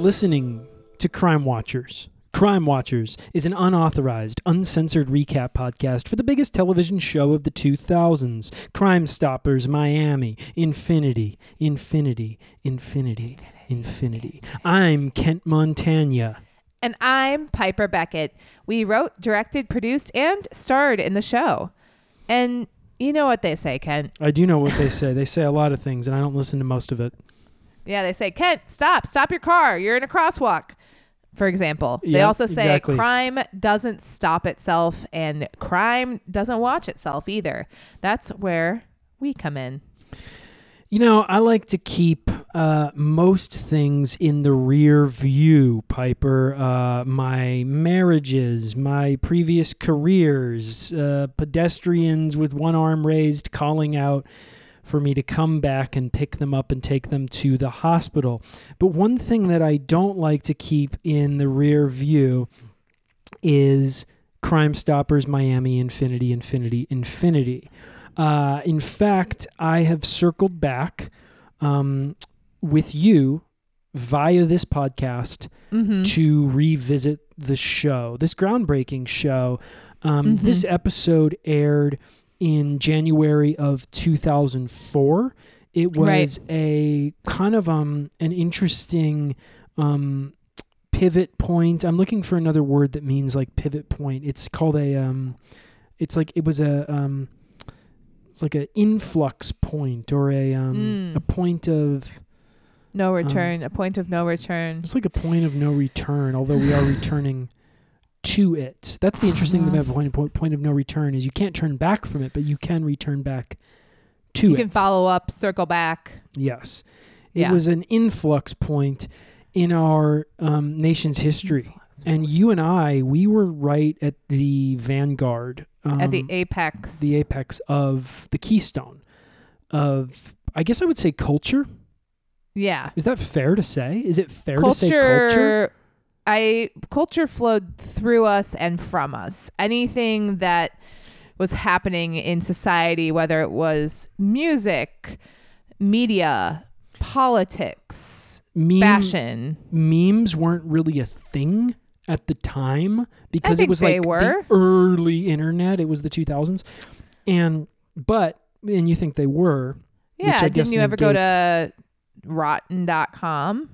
Listening to Crime Watchers. Crime Watchers is an unauthorized, uncensored recap podcast for the biggest television show of the 2000s Crime Stoppers Miami, Infinity, Infinity, Infinity, Infinity. I'm Kent Montagna. And I'm Piper Beckett. We wrote, directed, produced, and starred in the show. And you know what they say, Kent. I do know what they say. They say a lot of things, and I don't listen to most of it. Yeah, they say, Kent, stop, stop your car. You're in a crosswalk, for example. they also say exactly. crime doesn't stop itself and crime doesn't watch itself either. That's where we come in. You know, I like to keep uh, most things in the rear view, Piper. Uh, my marriages, my previous careers, uh, pedestrians with one arm raised calling out for me to come back and pick them up and take them to the hospital. But one thing that I don't like to keep in the rear view is Crime Stoppers Miami Infinity, Infinity, Infinity. Uh, in fact, I have circled back um, with you via this podcast Mm-hmm. to revisit the show, this groundbreaking show. Um, Mhm. This episode aired in January of 2004. It was Right. a kind of um an interesting um pivot point. I'm looking for another word that means like pivot point. It's called a um it's like it was a um it's like an influx point or a um Mm. a point of No return, a point of no return. it's like a point of no return, although we are returning to it. That's the interesting thing about point, point, point of no return is you can't turn back from it, but you can return back to You it. You can follow up, circle back. yes. It Yeah. was an influx point in our um, nation's history. And you and I, we were right at the vanguard, um, At the apex. the apex of the keystone of, I guess I would say culture. yeah. Is that fair to say? Is it fair to say culture? I culture flowed through us and from us. Anything that was happening in society, whether it was music, media, politics, Meme- fashion. memes weren't really a thing at the time because it was like were. the early internet. It was the 2000s, and but and you think they were? Yeah, I didn't you ever go to rotten.com?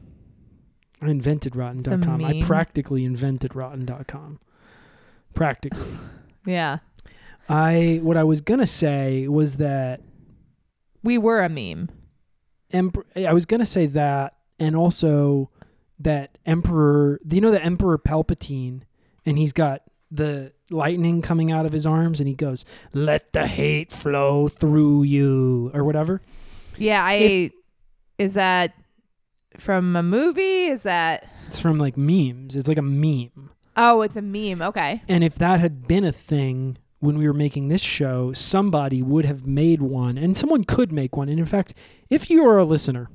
I invented Rotten.com. I practically invented Rotten.com. Practically. Yeah. I what I was gonna say was that We were a meme. Emperor. I was gonna say that, and also that Emperor. Do you know the Emperor Palpatine? And he's got the lightning coming out of his arms, and he goes, "Let the hate flow through you," or whatever. Yeah, I If- is that from a movie? Is that It's from like memes. It's like a meme. Oh, it's a meme. Okay. And if that had been a thing when we were making this show, somebody would have made one, and someone could make one. And in fact, if you are a listener,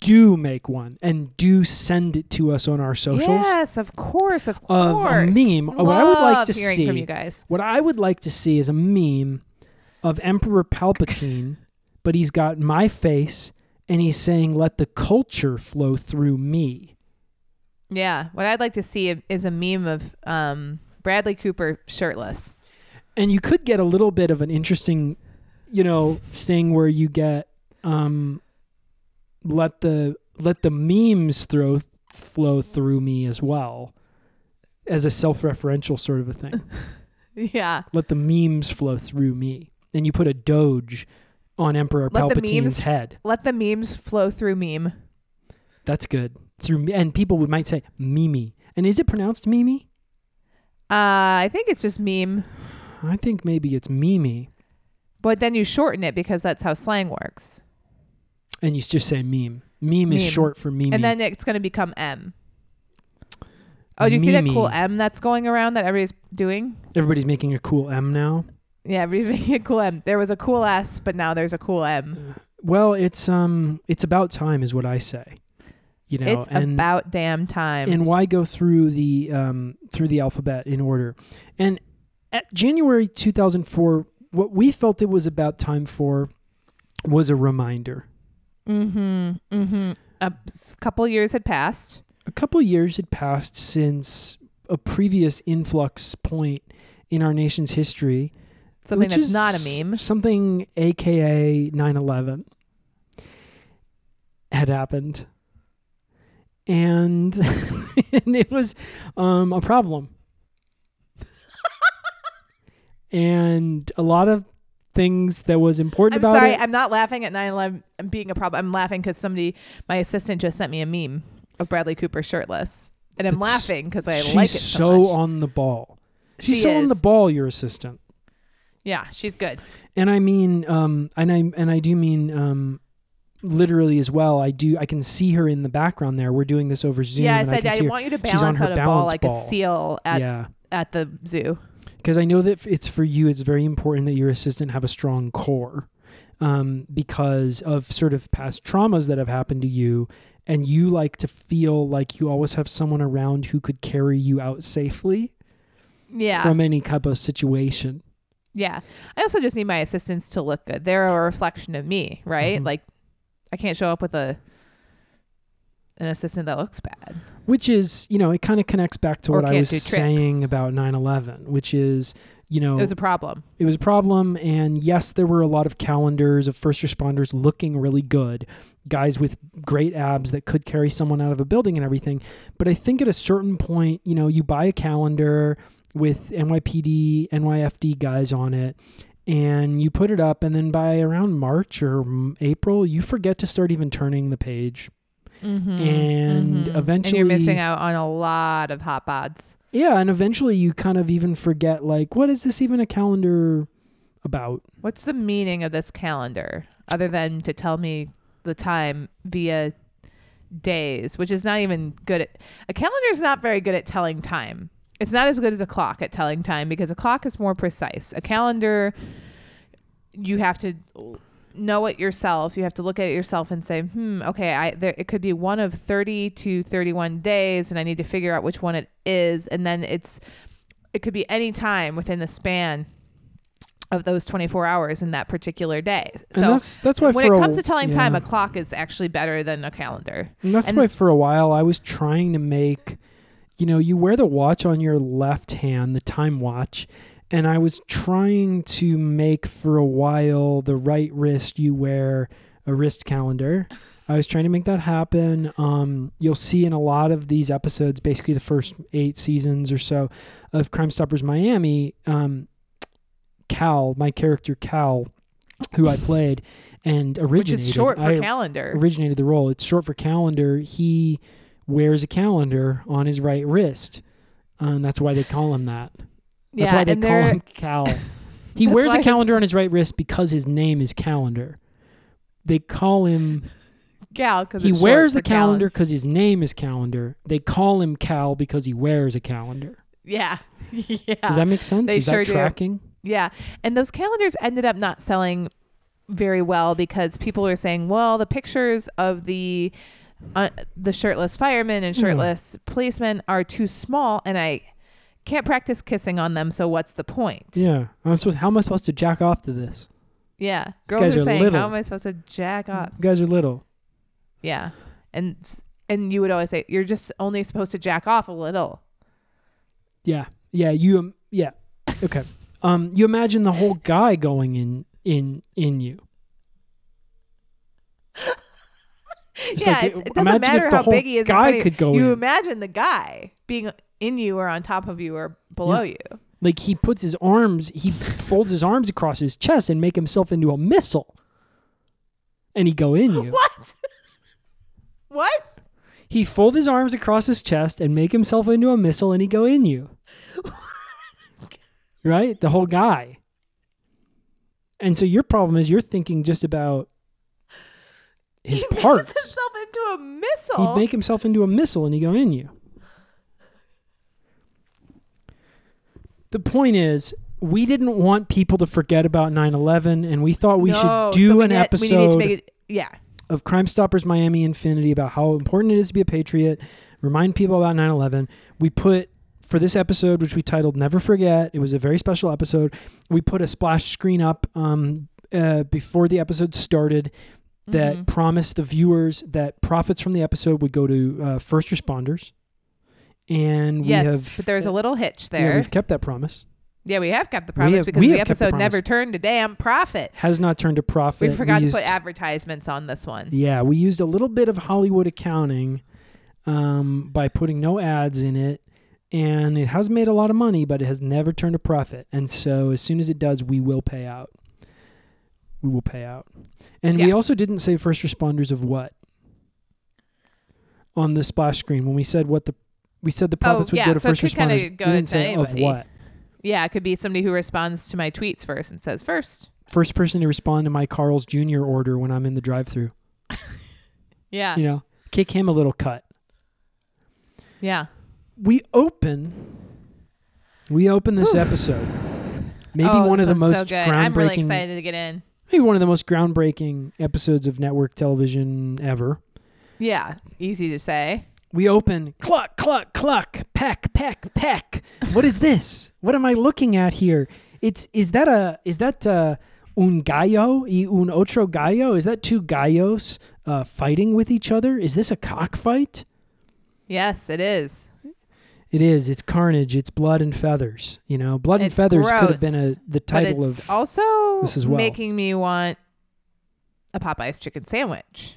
do make one and do send it to us on our socials. Yes, of course, of Of a course. meme. What I would like to hearing see- from you guys. What I would like to see is a meme of Emperor Palpatine, but he's got my face and he's saying, "Let the culture flow through me." Yeah, what I'd like to see is a meme of um, Bradley Cooper shirtless. and you could get a little bit of an interesting you know thing where you get um let the let the memes throw flow through me as well as a self-referential sort of a thing Yeah, let the memes flow through me and you put a doge on emperor Let the palpatine's memes- head. Let the memes flow through meme. that's good. Through and people would might say mimi. And is it pronounced mimi? Uh, I think it's just meme, i think maybe it's mimi. But then you shorten it because that's how slang works, and you just say meme. Meme, is short for mimi. And then it's going to become M. Oh, do you see that cool M that's going around that everybody's doing? Everybody's making a cool M now. Yeah, everybody's making a cool M. There was a cool S, but now there's a cool M. Well, it's um, it's about time, is what I say. You know, it's and about damn time. and why go through the um through the alphabet in order? And at January 2004, what we felt it was about time for was a reminder. mm-hmm. Mm-hmm. a couple years had passed. a couple years had passed since a previous influx point in our nation's history. Something which that's is not a meme. Something AKA 9 11 had happened. And, and it was um, a problem. and a lot of things that was important I'm about sorry, it. I'm not laughing at 9/11 being a problem. I'm laughing because somebody, my assistant, just sent me a meme of Bradley Cooper shirtless, and I'm That's- laughing because I like it so, so on the ball. She's She so on the ball, your assistant. Yeah, she's good. and I mean, um, and I and I do mean um, literally as well. I do. I can see her in the background there. We're doing this over Zoom. yeah, I said can I, want you to She's on balance out a ball like ball. a seal at yeah, at the zoo. because I know that it's for you. It's very important that your assistant have a strong core, um, because of sort of past traumas that have happened to you, and you like to feel like you always have someone around who could carry you out safely Yeah, from any type of situation. Yeah. I also just need my assistants to look good. They're a reflection of me, right? Mhm. Like, I can't show up with a an assistant that looks bad. which is you know it kind of connects back to Or what i was saying about 9-11 which is you know It was a problem. it was a problem and yes there were a lot of calendars of first responders looking really good guys with great abs that could carry someone out of a building and everything but i think at a certain point you know you buy a calendar with nypd nyfd guys on it and you put it up and then by around march or april you forget to start even turning the page Mm-hmm. And and eventually- you're missing out on a lot of hot bods. Yeah, and eventually you kind of even forget like what is this even a calendar about? What's the meaning of this calendar other than to tell me the time via days, which is not even good at a calendar is not very good at telling time. It's not as good as a clock at telling time because a clock is more precise. A calendar you have to know it yourself. You have to look at it yourself and say, "Hmm, okay, I there it could be one of 30 to 31 days and I need to figure out which one it is." And then it's it could be any time within the span of those 24 hours in that particular day. and So that's that's why when it a- comes to telling time, a clock is actually better than a calendar. And that's and- why for a while I was trying to make, you know, you wear the watch on your left hand, the time watch, and I was trying to make for a while the right wrist you wear a wrist calendar. I was trying to make that happen. Um, you'll see in a lot of these episodes, basically the first eight seasons or so of Crime Stoppers Miami, um, Cal, my character Cal, who I played and originated. Which is short for I- calendar. originated the role. It's short for calendar. He wears a calendar on his right wrist. Uh, and that's why they call him that. That's yeah, why they call him Cal. He wears a his- calendar on his right wrist because his name is Calendar. They call him. Cal because He wears the calendar because his name is Calendar. They call him Cal because he wears a calendar. Yeah, yeah, Does that make sense? They is sure that do. tracking? yeah. And those calendars ended up not selling very well because people were saying, "Well, the pictures of the uh, the shirtless firemen and Yeah. shirtless policemen are too small, and I can't practice kissing on them. So what's the point?" Yeah. I'm supposed, how am I supposed to jack off to this? Yeah, girls guys are are saying, little. "How am I supposed to jack off?" You guys are little. Yeah, and and you would always say, "You're just only supposed to jack off a little." Yeah. Yeah. You. Um, yeah. Okay. Um. You imagine the whole guy going in in in you. It's yeah, like, it's, it- it doesn't matter how big he is. guy could go you in. imagine the guy being in you or on top of you or below you. Like he puts his arms, he folds his arms across his chest and make himself into a missile, and he go in you. What? what? He fold his arms across his chest and make himself into a missile, and he go in you. right, the whole guy. And so your problem is you're thinking just about his he parts. makes himself into a missile. He'd make himself into a missile and he go in you. The point is, we didn't want people to forget about 9/11, and we thought we No, should do so we an episode We need to make it. Yeah. of Crime Stoppers Miami Infinity about how important it is to be a patriot, remind people about 9/11. We put for this episode, which we titled "Never Forget," it was a very special episode. We put a splash screen up um, uh, before the episode started, that Mhm. promised the viewers that profits from the episode would go to uh, first responders. And we yes, have but there's a little hitch yeah, there. we've kept that promise. Yeah, we have kept the promise have- because the kept the episode never turned a damn profit. Has not turned a profit. We forgot used, to put advertisements on this one. Yeah, we used a little bit of Hollywood accounting um, by putting no ads in it. And it has made a lot of money, but it has never turned a profit. And so as soon as it does, we will pay out. We will pay out. And we also didn't say first responders of what on the splash screen when we said what the we said the oh, profits would Oh, yeah, go to so first responders. go we didn't say of what. Yeah, it could be somebody who responds to my tweets first and says first. First person to respond to my Carl's Jr. order when I'm in the drive-through. Yeah, You know, kick him a little cut. yeah. we open we open this episode maybe Oh, one of the one's so most good. I'm really excited to get in. Maybe one of the most groundbreaking episodes of network television ever. Yeah, easy to say. we open cluck cluck cluck peck peck peck. What is this? What am i looking at here? It's is that a is that a, un gallo? Y un otro gallo? Is that two gallos uh, fighting with each other? Is this a cockfight? Yes, it is. It is. It's carnage. It's blood and feathers. You know, blood and It's feathers could have been a gross, the title it's of also this as well. making me want a Popeye's chicken sandwich.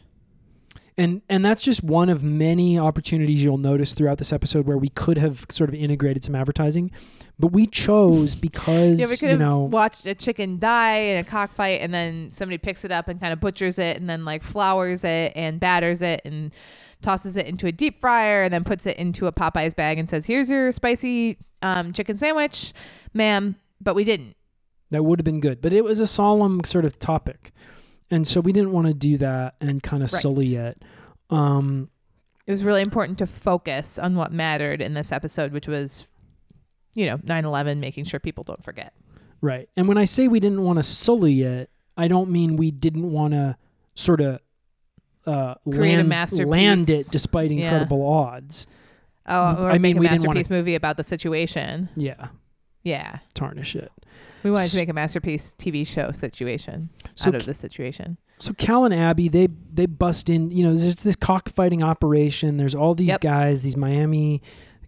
and and that's just one of many opportunities you'll notice throughout this episode where we could have sort of integrated some advertising, but we chose because Yeah, we could you have know watched a chicken die in a cockfight, and then somebody picks it up and kind of butchers it, and then like flours it and batters it and tosses it into a deep fryer, and then puts it into a Popeyes bag and says, "Here's your spicy um, chicken sandwich, ma'am." But we didn't. that would have been good, but it was a solemn sort of topic, and so we didn't want to do that and kind of Right. sully it. Um, It was really important to focus on what mattered in this episode, which was, you know, 9/11, making sure people don't forget. Right. And when I say we didn't want to sully it, I don't mean we didn't want to sort of uh, Create a land, masterpiece. land it despite Yeah. incredible odds. Oh, or I mean, make a we didn't wanna- masterpiece movie about the situation. Yeah. Yeah. Tarnish it. We wanted S- to make a masterpiece TV show situation So out of the situation. so Cal and Abby, they they bust in. You know, there's this cockfighting operation. There's all these Yep. guys, these Miami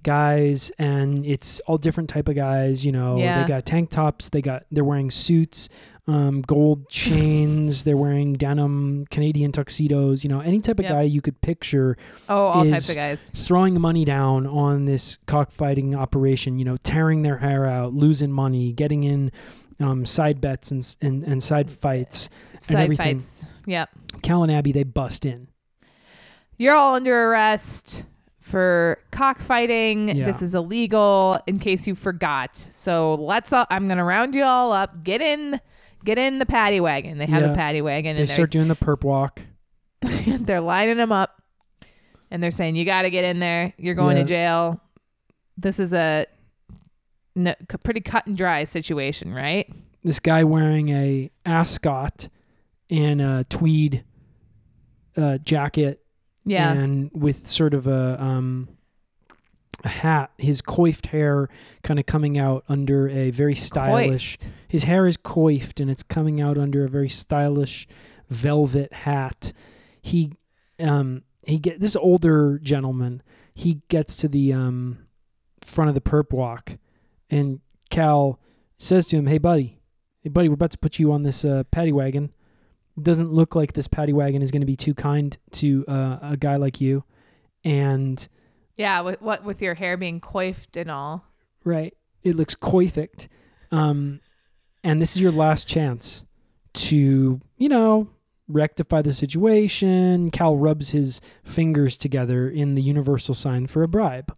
guys, and it's all different type of guys. You know, Yeah. they got tank tops. They got they're wearing suits, um, gold chains. they're wearing denim Canadian tuxedos. You know, any type of Yep. guy you could picture Oh, all is- types of guys. throwing money down on this cockfighting operation. You know, tearing their hair out, losing money, getting in. Um, side bets and, and and side fights. Side everything. fights. Yep. Cal and Abby they bust in. You're all under arrest for cockfighting. Yeah. This is illegal in case you forgot. So let's all, I'm going to round you all up. Get in get in the paddy wagon. They have Yeah. a paddy wagon They start doing the perp walk. they're, lining them up and they're saying you got to get in there. You're going Yeah. to jail. This is a no, c- pretty cut and dry situation, right? This guy wearing a ascot and a tweed uh, jacket Yeah. and with sort of a um, a hat. His coiffed hair kind of coming out under a very stylish. Coiffed. His hair is coiffed and it's coming out under a very stylish velvet hat. He um he get this older gentleman. He gets to the um front of the perp walk and Cal says to him, "Hey buddy, hey buddy, we're about to put you on this uh, paddy wagon. Doesn't look like this paddy wagon is going to be too kind to uh, a guy like you." And Yeah, with what with your hair being coiffed and all. Right. It looks coiffed. Um, and this is your last chance to, you know, rectify the situation. Cal rubs his fingers together in the universal sign for a bribe.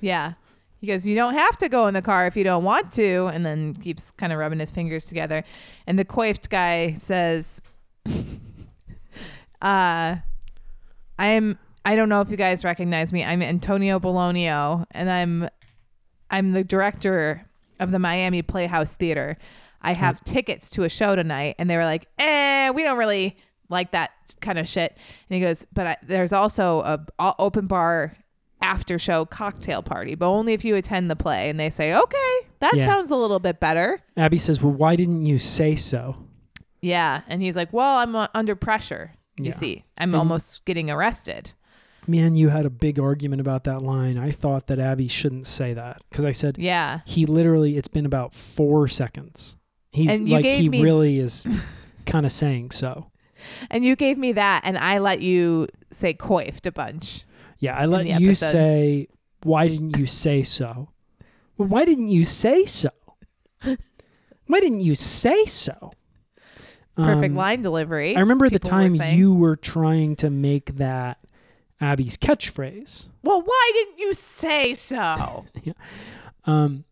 Yeah. He goes, You don't have to go in the car if you don't want to. And then keeps kind of rubbing his fingers together. And the coiffed guy says, uh, I'm, I don't know if you guys recognize me. I'm Antonio Bologna, and I'm, I'm the director of the Miami Playhouse Theater. I have tickets to a show tonight. And they were like, eh, we don't really like that kind of shit. And he goes, but I, there's also a, a open bar after show cocktail party, but only if you attend the play. And they say, okay, that Yeah. sounds a little bit better. Abby says, Well, why didn't you say so? Yeah. And he's like, well, I'm uh, under pressure. You Yeah. see, I'm And- almost getting arrested. Man, you had a big argument about that line. I thought that Abby shouldn't say that because I said Yeah. he literally. It's been about four seconds. He's And you like gave he me- really is kind of saying so. And you gave me that, and I let you say coiffed a bunch. Yeah, I let the you episode. say, "Why didn't you say so?" Well, why didn't you say so? Why didn't you say so? Perfect Um, line delivery. I remember at the people were time you were trying to make that Abby's catchphrase. Well, why didn't you say so? Um,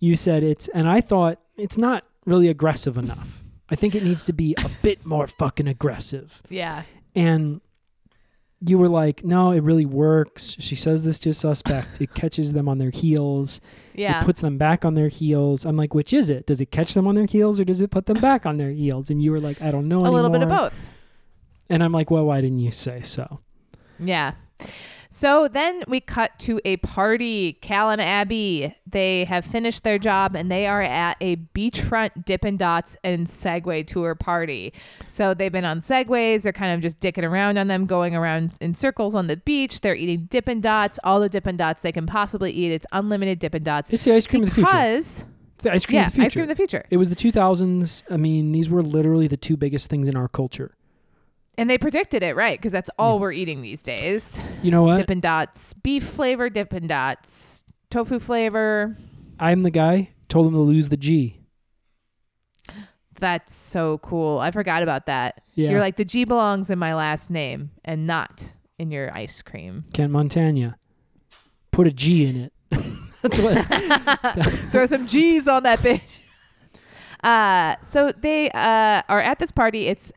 you said it's, and I thought it's not really aggressive enough. I think it needs to be a bit more fucking aggressive. yeah. And you were like, no, it really works. She says this to a suspect. It catches them on their heels. Yeah. It puts them back on their heels. I'm like, which is it? Does it catch them on their heels or does it put them back on their heels? And you were like, I don't know. a little bit of both. And I'm like, well, why didn't you say so? Yeah. So then we cut to a party. Cal and Abby, they have finished their job and they are at a beachfront Dippin' Dots and Segway tour party. So they've been on Segways. They're kind of just dicking around on them, going around in circles on the beach. They're eating Dippin' Dots, all the Dippin' Dots they can possibly eat. It's unlimited Dippin' Dots. It's the ice cream of the future. Because, It's the ice cream yeah, of the future. ice cream of the future. it was the 2000s. I mean, these were literally the two biggest things in our culture. And they predicted it right because that's all we're eating these days. You know what? Dippin' Dots, beef flavor Dippin' Dots, tofu flavor. I'm the guy. Told him to lose the G. That's so cool. I forgot about that. Yeah. You're like the G belongs in my last name and not in your ice cream. Kent Montagna. Put a G in it. That's what. Throw some G's on that bitch. Uh, so they uh, are at this party. It's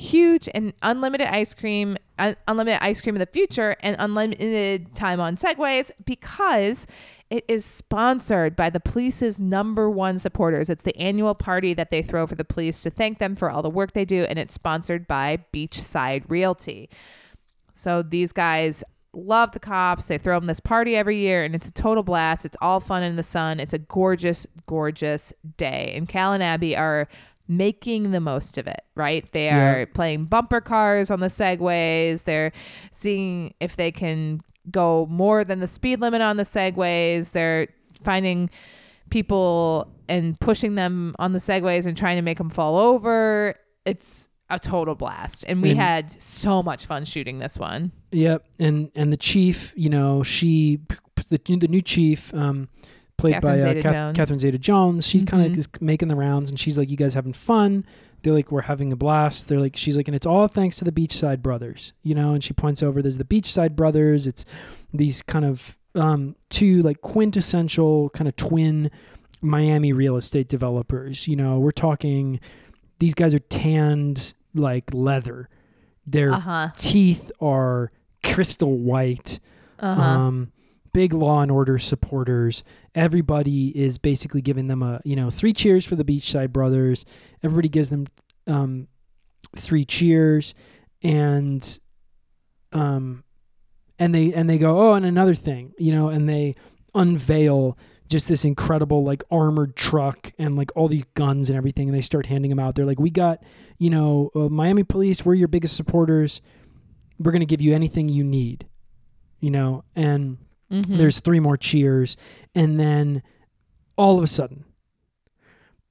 huge and unlimited ice cream, un- unlimited ice cream in the future, and unlimited time on segways because it is sponsored by the police's number one supporters. It's the annual party that they throw for the police to thank them for all the work they do, and it's sponsored by Beachside Realty. So these guys love the cops. They throw them this party every year, and it's a total blast. It's all fun in the sun. It's a gorgeous, gorgeous day. And Cal and Abby are making the most of it, right? They Yeah. are playing bumper cars on the segways. They're seeing if they can go more than the speed limit on the segways. They're finding people and pushing them on the segways and trying to make them fall over. It's a total blast. And we And- had so much fun shooting this one. Yep, and and the chief, you know, she the the new chief, um, played Catherine by uh, Zeta Kath- Jones. Catherine Zeta-Jones. She kind Mhm. of is making the rounds, and she's like, "You guys having fun?" They're like, "We're having a blast." They're like, "She's like, and it's all thanks to the Beachside Brothers, you know." And she points over. There's the Beachside Brothers. It's these kind of um, two like quintessential kind of twin Miami real estate developers. You know, we're talking. These guys are tanned like leather. Their Uh huh. teeth are crystal white. Uh huh. Um, big law and order supporters. Everybody is basically giving them a you know three cheers for the Beachside Brothers. Everybody gives them um, three cheers, and um, and they and they go oh and another thing you know and they unveil just this incredible like armored truck and like all these guns and everything and they start handing them out they're like we got you know uh, miami police we're your biggest supporters we're going to give you anything you need you know and Mhm. there's three more cheers. And then all of a sudden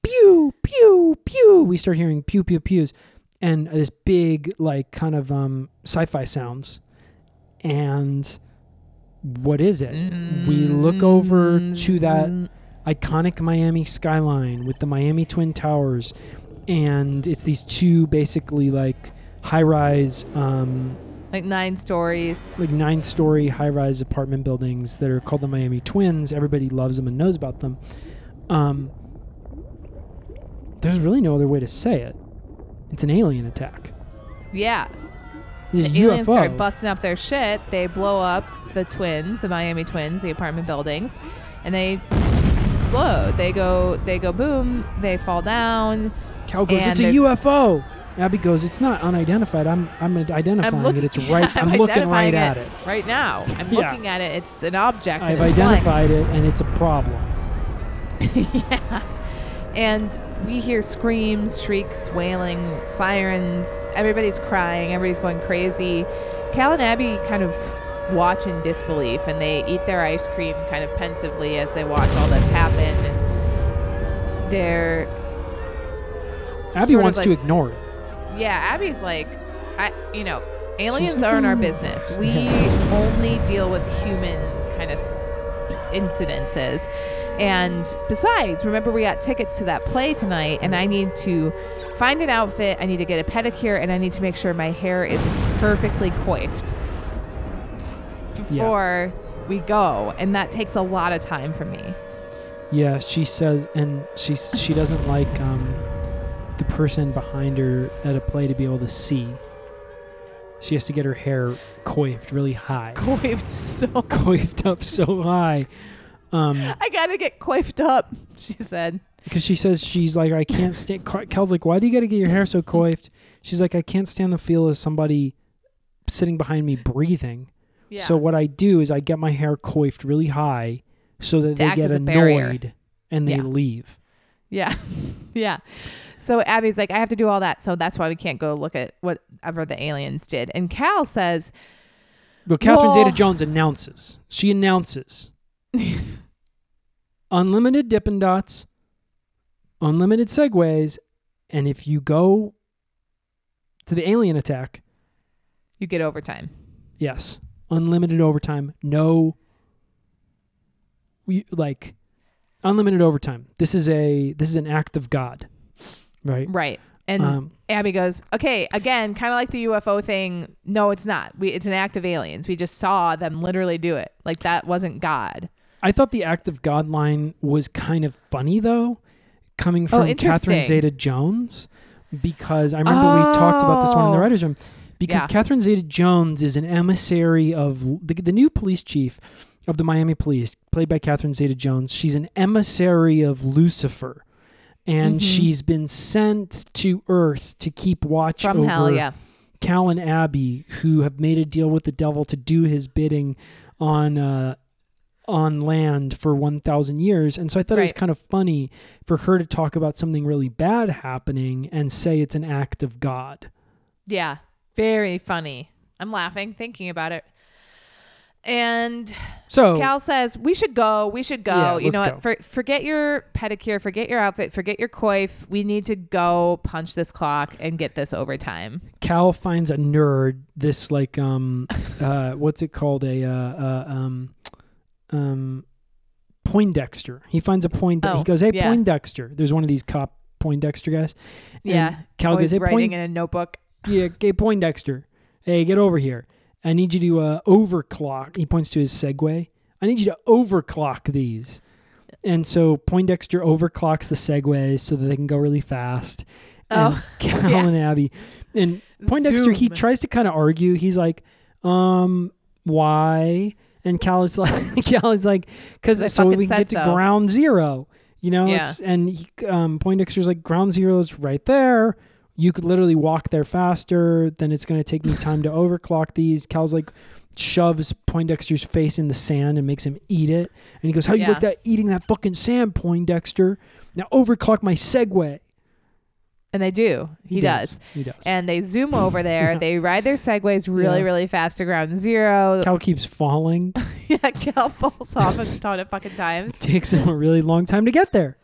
pew pew pew we start hearing pew pew pews. And this big like kind of um sci-fi sounds. And what is it? We look over to that iconic Miami skyline with the Miami Twin Towers, and it's these two basically like high-rise, um, like nine stories. like nine-story high-rise apartment buildings that are called the Miami Twins. Everybody loves them and knows about them. Um, there's really no other way to say it. It's an alien attack. Yeah. The aliens UFO. start busting up their shit. They blow up the twins, the Miami twins, the apartment buildings, and they explode. They go they go boom, they fall down. Cal goes, "It's a UFO." Abby goes, "It's not unidentified. I'm I'm identifying I'm looking it. It's right. I'm, I'm, looking right at it. Right now. I'm Yeah. looking at it. It's an object. I've it's flying. identified it, and it's a problem." Yeah, and we hear screams, shrieks, wailing, sirens. Everybody's crying. Everybody's going crazy. Cal and Abby kind of watch in disbelief and they eat their ice cream kind of pensively as they watch all this happen. And they're Abby wants to ignore it. Yeah, Abby's like, I, you know, aliens aren't our business. We only deal with human kind of s- incidences. And besides, remember we got tickets to that play tonight, and I need to find an outfit. I need to get a pedicure, and I need to make sure my hair is perfectly coiffed before we go, and that takes a lot of time for me. Yeah, she says, and she she doesn't like um, person behind her at a play to be able to see. She has to get her hair coiffed really high, Coiffed so. coiffed up so high, um, I gotta get coiffed up, she said. because she says she's like I can't stand. Kel's like, why do you got to get your hair so coiffed? She's like, I can't stand the feel of somebody sitting behind me breathing. Yeah. So what I do is I get my hair coiffed really high so that To they get as a barrier. annoyed and they Yeah. leave. Yeah. yeah. So Abby's like, I have to do all that. So that's why we can't go look at whatever the aliens did. And Cal says, But Catherine Well- Zeta Jones announces. She announces unlimited Dippin' Dots, unlimited segways, and if you go to the alien attack, you get overtime. yes, unlimited overtime. No, we like unlimited overtime. This is a this is an act of God, right? Right. And Um, Abby goes, okay, again, kind of like the UFO thing. No, it's not. We, it's an act of aliens. We just saw them literally do it. Like that wasn't God. I thought the act of God line was kind of funny though, coming Oh, from Catherine interesting. Zeta Jones, because I remember we talked about this one in the Oh. writers' room. Because Yeah. Catherine Zeta Jones is an emissary of the, the new police chief of the Miami Police, played by Catherine Zeta Jones. She's an emissary of Lucifer, and Mhm. she's been sent to Earth to keep watch From over hell, yeah. Cal and Abby, who have made a deal with the devil to do his bidding on uh, on land for one thousand years. And so I thought it was kind of funny for her to talk about something really bad happening and say it's an act of God. Yeah. Very funny. I'm laughing thinking about it. And So Cal says we should go. We should go. Yeah, you know what? For, forget your pedicure. Forget your outfit. Forget your coif. We need to go punch this clock and get this overtime. Cal finds a nerd. This like um uh what's it called a uh, uh um um Poindexter. He finds a point. Oh, he goes, "Hey yeah. Poindexter." There's one of these cop Poindexter guys. And Yeah. Cal Always goes, "Hey writing Poindexter." in a notebook. Yeah, okay, Poindexter. Hey, get over here. I need you to uh, overclock. He points to his Segway. I need you to overclock these. And so Poindexter overclocks the Segways so that they can go really fast. And Oh, Cal yeah. and Abby. And Poindexter, he tries to kind of argue. He's like, um, why? And Cal is like, Cal is like, because so we can get to so. ground zero. You know, Yeah. it's and he, um, Poindexter's like, ground zero is right there. You could literally walk there faster. Then it's going to take me time to overclock these. Cal's like, shoves Poindexter's face in the sand and makes him eat it. And he goes, "How you Yeah. like that eating that fucking sand, Poindexter? Now overclock my Segway." And they do. He, does. He does. And they zoom over there. Yeah. They ride their segways really, Yeah. really fast to ground zero. Cal keeps falling. yeah, Cal falls off a ton of fucking times. It takes him a really long time to get there.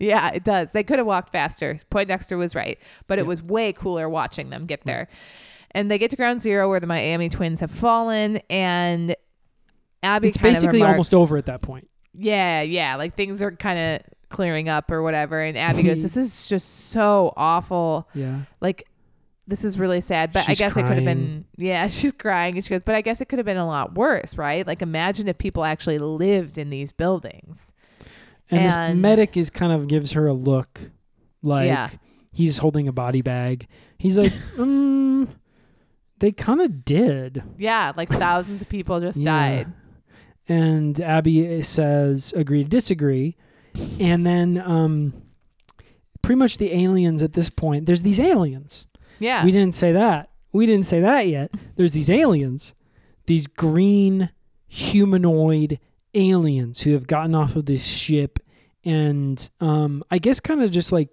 Yeah, it does. They could have walked faster. Poindexter was right, but it was way cooler watching them get hmm. there. And they get to ground zero where the Miami Twins have fallen, and Abby It's kind basically of almost over at that point. Yeah, yeah, like things are kind of clearing up or whatever. And Abby goes, "This is just so awful. Yeah. Like." This is really sad, but She's I guess it could have been. Yeah, she's crying, and she goes, "But I guess it could have been a lot worse, right? Like, imagine if people actually lived in these buildings." And, this medic is kind of gives her a look like Yeah. he's holding a body bag. He's like, um, they kind of did. Yeah, like thousands of people just Yeah. died. And Abby says, agree to disagree. And then um, pretty much the aliens at this point, there's these aliens. Yeah, We didn't say that. We didn't say that yet. There's these aliens, these green humanoid aliens who have gotten off of this ship and um, I guess kind of just like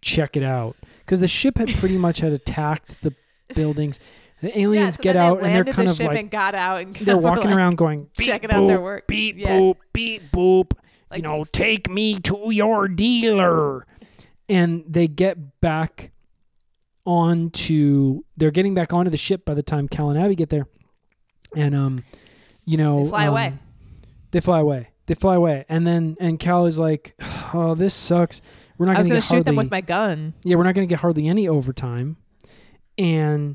check it out because the ship had pretty much had attacked the buildings. The aliens so get they out and they're kind the of like and got out and they're walking like, around going checking out their boop, work. beep Yeah. boop beep boop like, you know take me to your dealer and they get back onto they're getting back onto the ship by the time Cal and Abby get there and um you know fly um, away. They fly away they fly away and then and Cal is like oh this sucks we're not I was gonna gonna shoot hardly them with my gun. yeah, we're not going to get hardly any overtime. And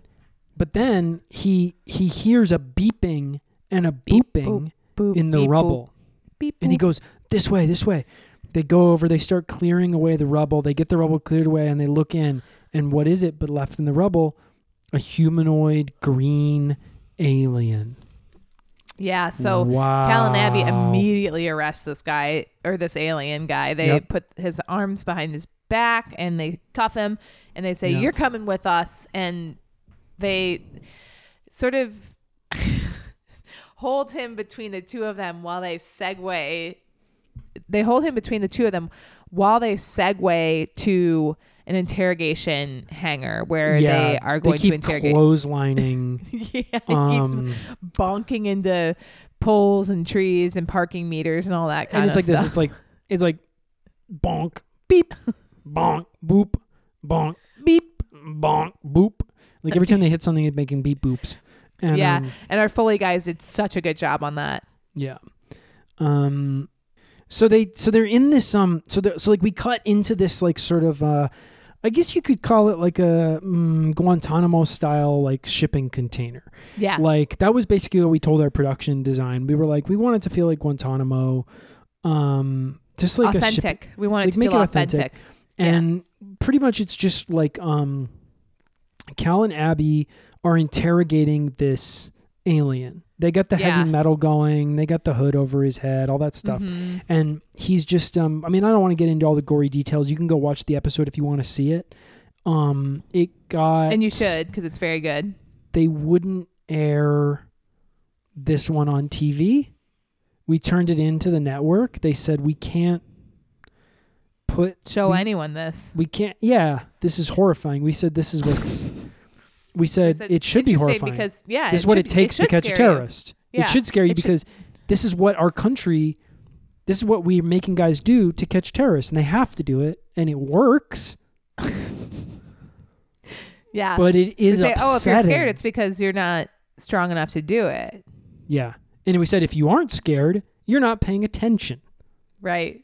but then he he hears a beeping and a Beep, booping Boop, in the beep, boop, rubble. beep, And he goes, "This way, this way." They go over, they start clearing away the rubble. They get the rubble cleared away and they look in and what is it but left in the rubble? A humanoid green alien. Yeah, so wow. Cal and Abby immediately arrest this guy or this alien guy. They Yep. put his arms behind his back and they cuff him and they say, Yeah. You're coming with us. And they sort of hold him between the two of them while they segue. They hold him between the two of them while they segue to an interrogation hangar where yeah, they are going they keep to interrogate. clotheslining. yeah, it keeps um, bonking into poles and trees and parking meters and all that kind and it's of like this. It's like it's like bonk, beep, bonk, boop, bonk, beep, bonk, boop. Like every time they hit something, it's making beep boops. And, Yeah. um, and our Foley guys did such a good job on that. yeah. Um. So they so they're in this um so so like we cut into this like sort of uh I guess you could call it like a mm, Guantanamo style like shipping container. Yeah. Like that was basically what we told our production design. We were like we wanted to feel like Guantanamo, um, just like ship- authentic. we want it like, to make feel it authentic. authentic. Yeah. and pretty much it's just like um, Cal and Abby are interrogating this alien. They got the Yeah. heavy metal going. They got the hood over his head, all that stuff. Mhm. And he's just um I mean I don't want to get into all the gory details. You can go watch the episode if you want to see it. Um it got And you should because it's very good. they wouldn't air this one on TV. We turned it into the network. They said we can't put Show we, anyone this. we can't yeah, this is horrifying. We said this is what's we said, said it should be horrifying. because yeah, this is what it takes to catch a terrorist. Yeah, It should scare you it should- because this is what our country this is what we're making guys do to catch terrorists and they have to do it and it works, Yeah. but it is say, oh, if you're scared, it's because you're not strong enough to do it. yeah. And we said if you aren't scared, you're not paying attention. Right.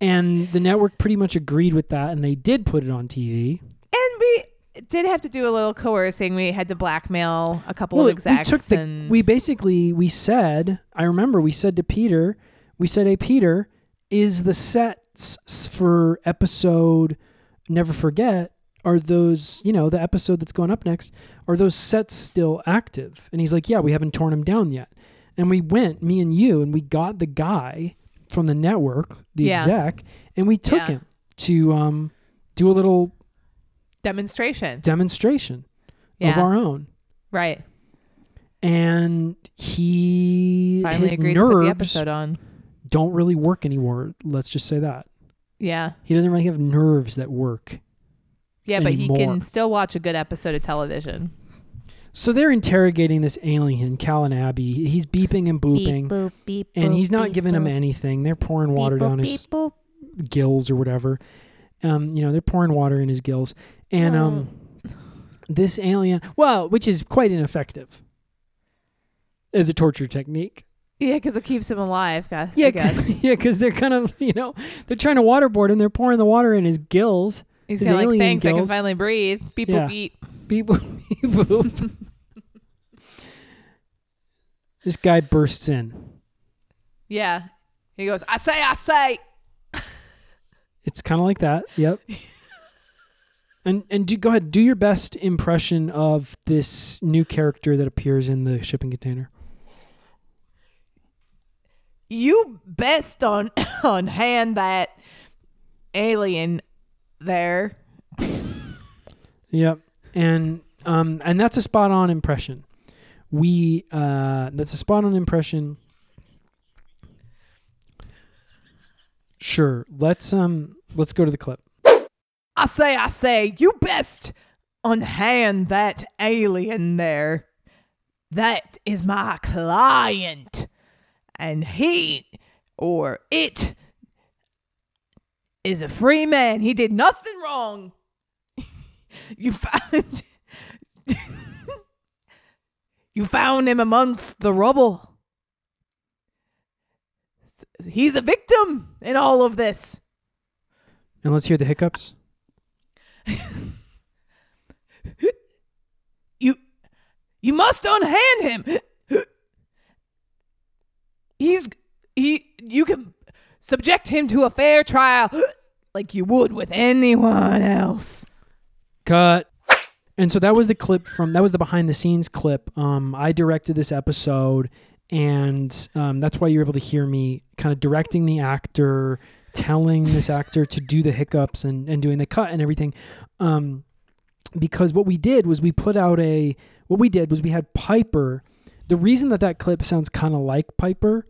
And the network pretty much agreed with that, and they did put it on TV. And we did have to do a little coercing. We had to blackmail a couple Well, of we execs. took the. We basically we said. I remember we said to Peter, we said, "Hey Peter, is the sets for episode Never Forget are those you know the episode that's going up next are those sets still active?" And he's like, "Yeah, we haven't torn them down yet." And we went, me and you, and we got the guy from the network, the Yeah. exec, and we took Yeah. him to um, do a little demonstration. demonstration Yeah. of our own. right. And he Finally his agreed to put the nerves episode on. don't really work anymore. Let's just say that. Yeah. He doesn't really have nerves that work. Yeah, but he can still watch a good episode of television. So they're interrogating this alien, Cal and Abby. He's beeping and booping, boop, beep, and he's not beep, giving him anything. They're pouring water Beep, boop, down his boop. gills or whatever. Um, you know, they're pouring water in his gills, and um, this alien, well, which is quite ineffective as a torture technique. Yeah, because it keeps him alive, guys. Yeah, guess. yeah, because they're kind of, you know, they're trying to waterboard him. They're pouring the water in his gills. He's his kind of like, thanks, I can finally breathe. Beep, Yeah. boop, beep. Beep, boop, beep, boop. this guy bursts in. Yeah. He goes, I say, I say. It's kind of like that. Yep. and and do, go ahead, do your best impression of this new character that appears in the shipping container. You best on on hand that alien there. Yep. And um and that's a spot on impression. We uh that's a spot on impression. Sure. Let's um let's go to the clip. I say, I say, you best unhand that alien there. That is my client. And he or it is a free man. He did nothing wrong. you found You found him amongst the rubble. He's a victim in all of this. And let's hear the hiccups. You you must unhand him. He's he you can subject him to a fair trial like you would with anyone else. Cut. And so that was the clip from that was the behind the scenes clip. Um, I directed this episode, and um, that's why you're able to hear me kind of directing the actor, telling this actor to do the hiccups and and doing the cut and everything. Um, because what we did was we put out a what we did was we had Piper. The reason that that clip sounds kind of like Piper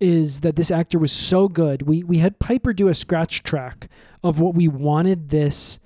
is that this actor was so good. We we had Piper do a scratch track of what we wanted this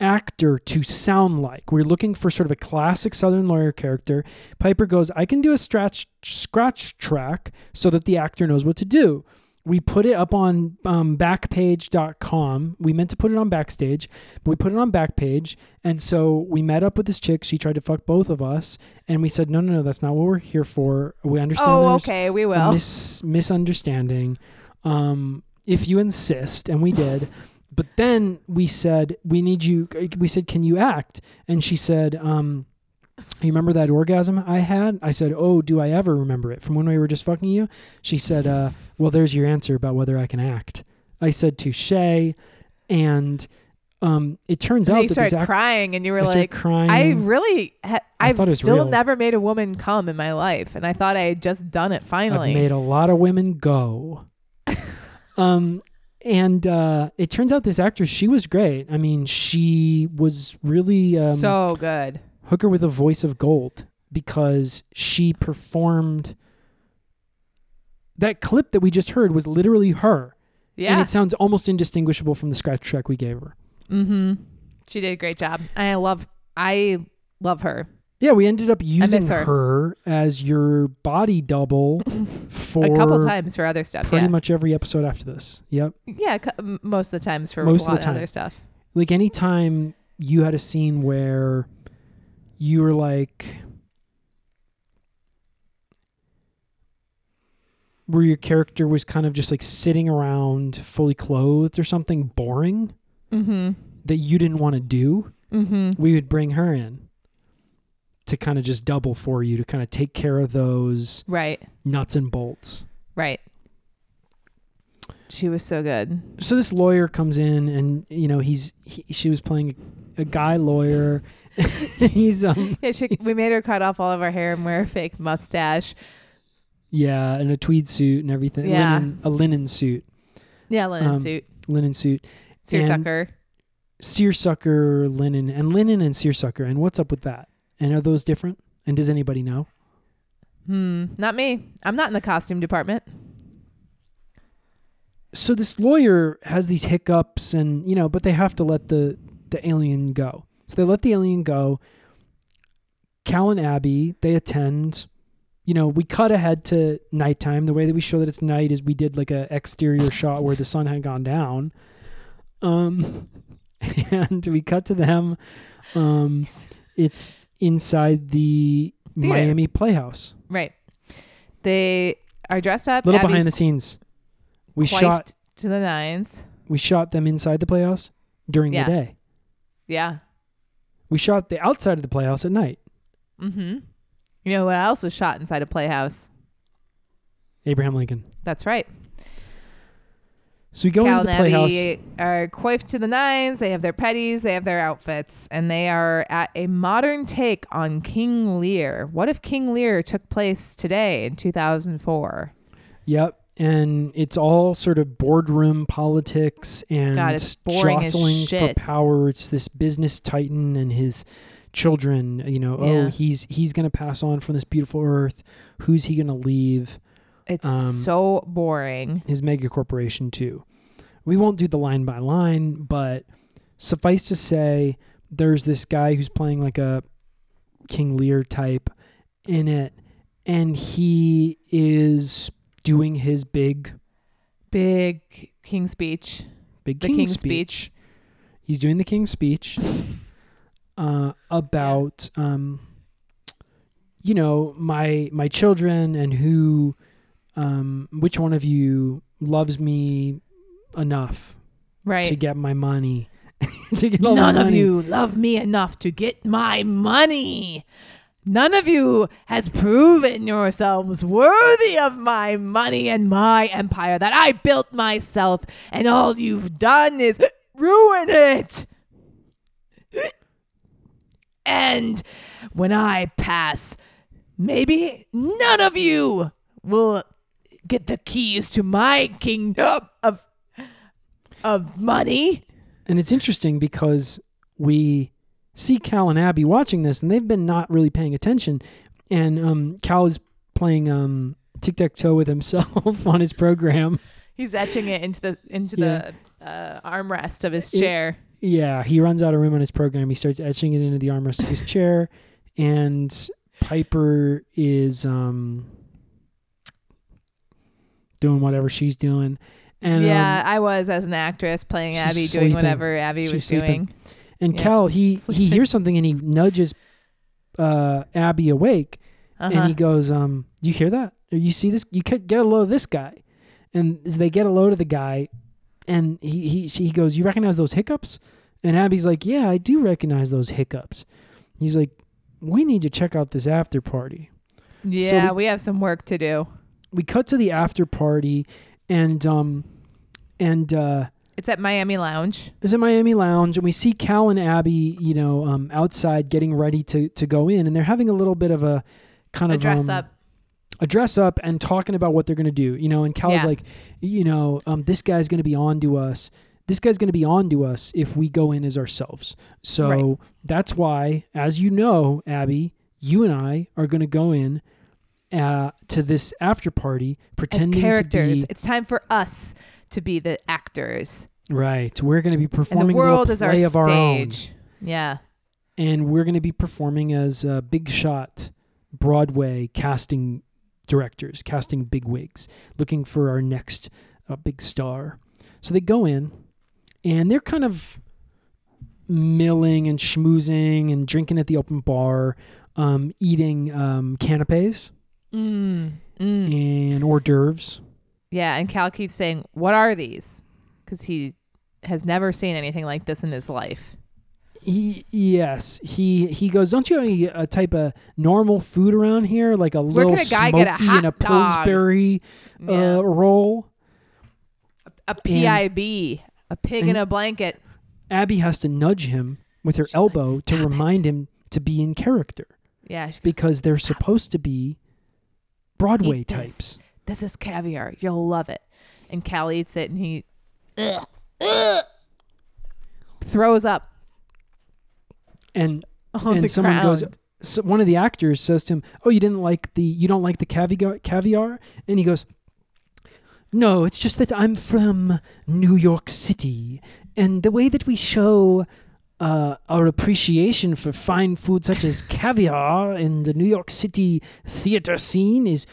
actor to sound like. We're looking for sort of a classic Southern lawyer character. Piper goes, I can do a scratch scratch track so that the actor knows what to do. We put it up on um, backpage.com. We meant to put it on backstage, but we put it on backpage. And so we met up with this chick. She tried to fuck both of us. And we said, no, no, no, that's not what we're here for. We understand Oh, okay, we will. mis- misunderstanding. Um, if you insist, and we did. But then we said, we need you. We said, can you act? And she said, um, you remember that orgasm I had? I said, oh, do I ever remember it from when we were just fucking you? She said, uh, well, there's your answer about whether I can act. I said, touche. And um, it turns And out you started act- crying, and you were I like, crying. I really, ha- I've still real. never made a woman come in my life, and I thought I had just done it finally. I've made a lot of women go. um, and uh, it turns out this actress, she was great. I mean, she was really um, so good. hooker with a voice of gold because she performed. That clip that we just heard was literally her, Yeah. and it sounds almost indistinguishable from the scratch track we gave her. Mm-hmm. She did a great job. I love. I love her. Yeah, we ended up using her. her. as your body double for a couple times for other stuff. pretty yeah. much every episode after this. Yep. Yeah, most of the times for Most a of lot the time. other stuff. like anytime you had a scene where you were like where your character was kind of just like sitting around fully clothed or something boring Mm-hmm. that you didn't want to do Mm-hmm. we would bring her in to kind of just double for you to kind of take care of those Right. nuts and bolts Right. She was so good. so this lawyer comes in and you know he's he, she was playing a guy lawyer he's um Yeah, she, It's- we made her cut off all of her hair and wear a fake mustache. Yeah, and a tweed suit and everything. Yeah. Linen, a linen suit. Yeah, linen Um, suit, Linen suit. seersucker. Seersucker linen and linen and seersucker. And what's up with that? And are those different? And does anybody know? Hmm. Not me. I'm not in the costume department. So this lawyer has these hiccups and you know, but they have to let the the alien go. So they let the alien go. Cal and Abby, they attend. You know, we cut ahead to nighttime. The way that we show that it's night is we did like a exterior shot where the sun had gone down. Um and we cut to them. Um it's inside the Theater. Miami Playhouse. Right. They are dressed up. Little Abby's behind the scenes. We shot to the nines. we shot them inside the Playhouse during Yeah. the day. Yeah. We shot the outside of the Playhouse at night. Mm-hmm. You know what else was shot inside a playhouse? Abraham Lincoln. That's right. So we go Cal into the Playhouse. Are coiffed to the nines. They have their petties. They have their outfits, and they are at a modern take on King Lear. What if King Lear took place today in 2004? Yep. And it's all sort of boardroom politics and God, it's boring as jostling for power. It's this business titan and his children. You know, oh, he's he's gonna pass on from this beautiful earth. Who's he gonna leave? It's Um, so boring. His mega corporation too. we won't do the line by line, but suffice to say, there's this guy who's playing like a King Lear type in it, and he is doing his big, Big King speech. big King King's speech. speech. He's doing the King's speech uh, about, um, you know, my my children and who, um, which one of you loves me enough Right. to get my money. to get all None of money. you love me enough to get my money. None of you has proven yourselves worthy of my money and my empire that I built myself, and all you've done is ruin it. And when I pass, maybe none of you will get the keys to my kingdom of of money. And it's interesting because we see Cal and Abby watching this, and they've been not really paying attention. And um, Cal is playing um, tic tac toe with himself on his program. He's etching it into the into Yeah. the uh, armrest of his It- chair. Yeah, he runs out of room on his program. He starts etching it into the armrest of his chair, and Piper is um, doing whatever she's doing. And yeah, um, I was as an actress playing Abby, doing sleeping. whatever Abby She's was sleeping. doing. and yeah. Cal he he hears something and he nudges uh, Abby awake, Uh-huh. and he goes, um, "You hear that? Or you see this? You could get a load of this guy." And as they get a load of the guy, and he he he goes, "You recognize those hiccups?" And Abby's like, "Yeah, I do recognize those hiccups." He's like, "We need to check out this after party." yeah, we- we have some work to do. We cut to the after party, and um, and uh, It's at Miami Lounge. is at Miami Lounge, and we see Cal and Abby, you know, um, outside getting ready to to go in, and they're having a little bit of a kind A of dress um, up. a dress up and talking about what they're going to do, you know, and Cal's Yeah. like, you know, um, this guy's going to be on to us. This guy's going to be on to us if we go in as ourselves. So Right. that's why, as you know, Abby, you and I are going to go in uh, to this after party As pretending characters. to It's time for us to be the actors. right. We're going to be And performing the a little world is our of our own. stage. Yeah. and we're going to be performing as uh, big shot Broadway casting directors, casting big wigs, looking for our next uh, big star. So they go in, and they're kind of milling and schmoozing and drinking at the open bar, um, eating um, canapes Mm. Mm. and hors d'oeuvres. Yeah, and Cal keeps saying, "What are these?" Because he has never seen anything like this in his life. He yes he he goes. Don't you have any uh, type of normal food around here, like a little a smoky a and a? Pillsbury Yeah. uh, roll? a PIB, a pig in a blanket. Abby has to nudge him with her She's like, elbow to "Stop remind him to be in character Yeah, she goes, because they're "Stop. supposed to be Broadway Eat types. This is caviar. You'll love it. And Cal eats it, and he ugh, ugh, throws up And and someone goes, so one of the actors says to him, "Oh, you didn't like the you don't like the caviar caviar?" And he goes, "No, it's just that I'm from New York City, and the way that we show." Uh, our appreciation for fine food such as caviar in the New York City theater scene is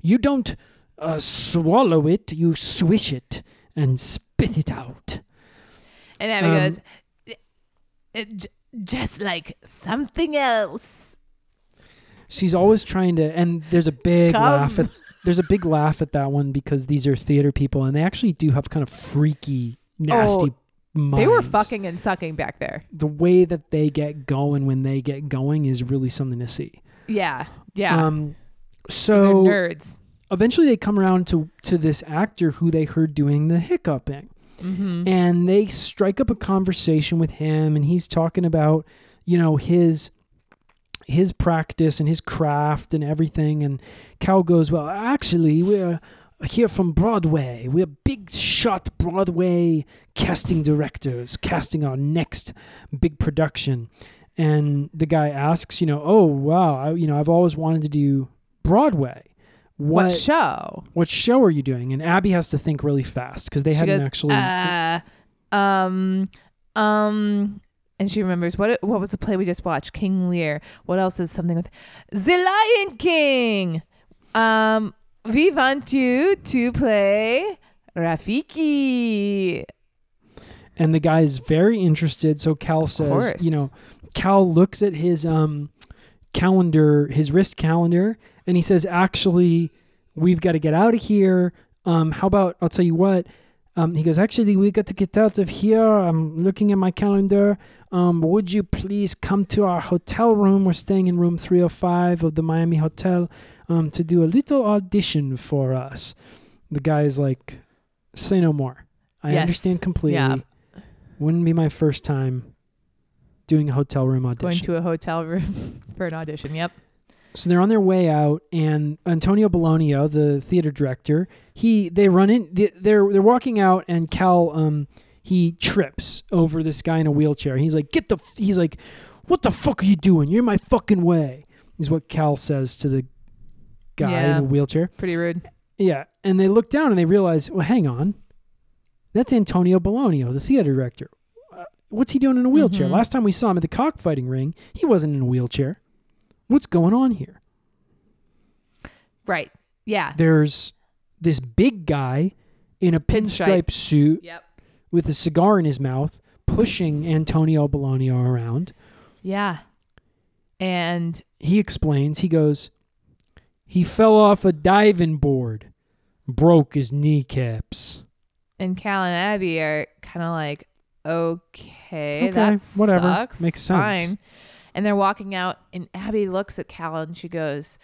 you don't uh, swallow it, you swish it and spit it out. And Abby Um, goes, "It j- just like something else. She's always trying to, and there's a big laugh at there's a big laugh at that one because these are theater people and they actually do have kind of freaky, nasty minds. They were fucking and sucking back there. The way that they get going when they get going is really something to see. Yeah, yeah. Um, so they're nerds. eventually they come around to to this actor who they heard doing the hiccuping. Mm-hmm. and they strike up a conversation with him and he's talking about you know his his practice and his craft and everything and cal goes well actually we're here from broadway we're big shot broadway casting directors casting our next big production and the guy asks you know oh wow I, you know i've always wanted to do broadway what What show? what show are you doing? And Abby has to think really fast because they She hadn't goes, actually. uh, um, um, and she remembers what what was the play we just watched? King Lear. What else is something with The Lion King? Um, we want you to play Rafiki. and the guy is very interested. So Cal says, you know, Cal looks at his um calendar, his wrist calendar, and he says, actually, we've got to get out of here. Um, how about I'll tell you what. Um, he goes, actually, we got to get out of here. I'm looking at my calendar. Um, would you please come to our hotel room? We're staying in room 305 of the Miami Hotel um, to do a little audition for us. The guy is like, say no more. I Yes. understand completely. Yeah. Wouldn't be my first time doing a hotel room audition. Going to a hotel room for an audition. Yep. so they're on their way out, and Antonio Bologna, the theater director, he they run in. they- They're they're walking out, and Cal um he trips over this guy in a wheelchair. He's like, "Get the!" f-" He's like, "What the fuck are you doing? You're in my fucking way." Is what Cal says to the guy Yeah. in a wheelchair. Pretty rude. Yeah, and they look down and they realize, well, hang on, that's Antonio Bologna, the theater director. Uh, what's he doing in a wheelchair? Mhm. Last time we saw him at the cockfighting ring, he wasn't in a wheelchair. What's going on here? Right. Yeah. There's this big guy in a pinstripe, Pinstripe. suit Yep. with a cigar in his mouth, pushing Antonio Bologna around. Yeah. And He explains. He goes, he fell off a diving board, broke his kneecaps. and Cal and Abby are kind of like, okay, Okay, that whatever. sucks. Makes sense. Fine. And they're walking out, and Abby looks at Cal and she goes,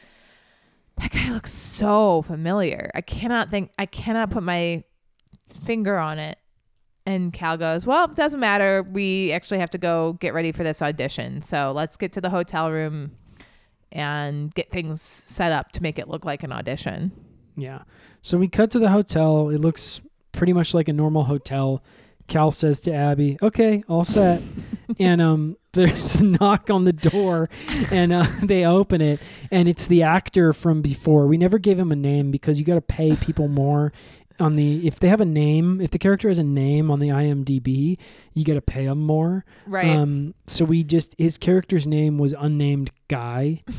"That guy looks so familiar. I cannot think. I cannot put my finger on it." And Cal goes, "Well, it doesn't matter. We actually have to go get ready for this audition. So let's get to the hotel room." And get things set up to make it look like an audition. Yeah. So we cut to the hotel. It looks pretty much like a normal hotel. Cal says to Abby, "Okay, all set." and um, there's a knock on the door, and uh, they open it, and it's the actor from before. We never gave him a name because you got to pay people more on the if they have a name. If the character has a name on the IMDb, you got to pay them more. Right. Um, so we just his character's name was unnamed guy.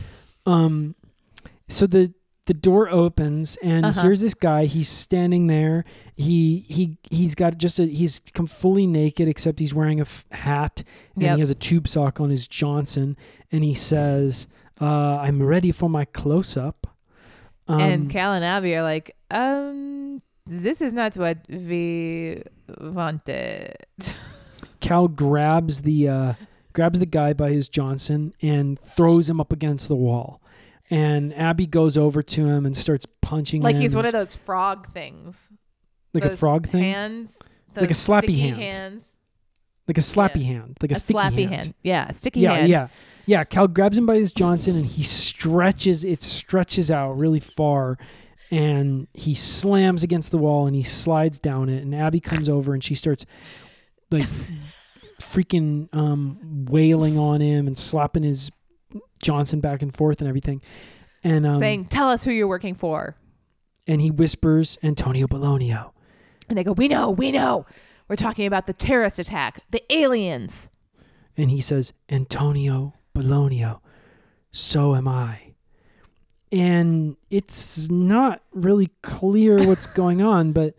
Um, so the the door opens and Uh-huh. here's this guy. He's standing there. He he he's got just a he's come fully naked except he's wearing a f- hat and Yep. he has a tube sock on his Johnson and he says, uh, "I'm ready for my close up." Um, and Cal and Abby are like, um, this is not what we wanted. Cal grabs the uh, grabs the guy by his Johnson and throws him up against the wall. And Abby goes over to him and starts punching him. Like him. he's one of those frog things. like a Those frog thing, Hands. Like a those slappy sticky hand. Hands. like a slappy yeah. hand, like a, A, sticky slappy hand. hand. Yeah, a sticky Yeah, hand. yeah, yeah. Cal grabs him by his Johnson and he stretches. It stretches out really far, and he slams against the wall and he slides down it. And Abby comes over and she starts like freaking um, wailing on him and slapping his Johnson back and forth and everything. And um, Saying, tell us who you're working for. and he whispers Antonio Bologna. And they go, we know, we know. We're talking about the terrorist attack, the aliens. and he says, Antonio Bologna, so am I. And it's not really clear what's going on, but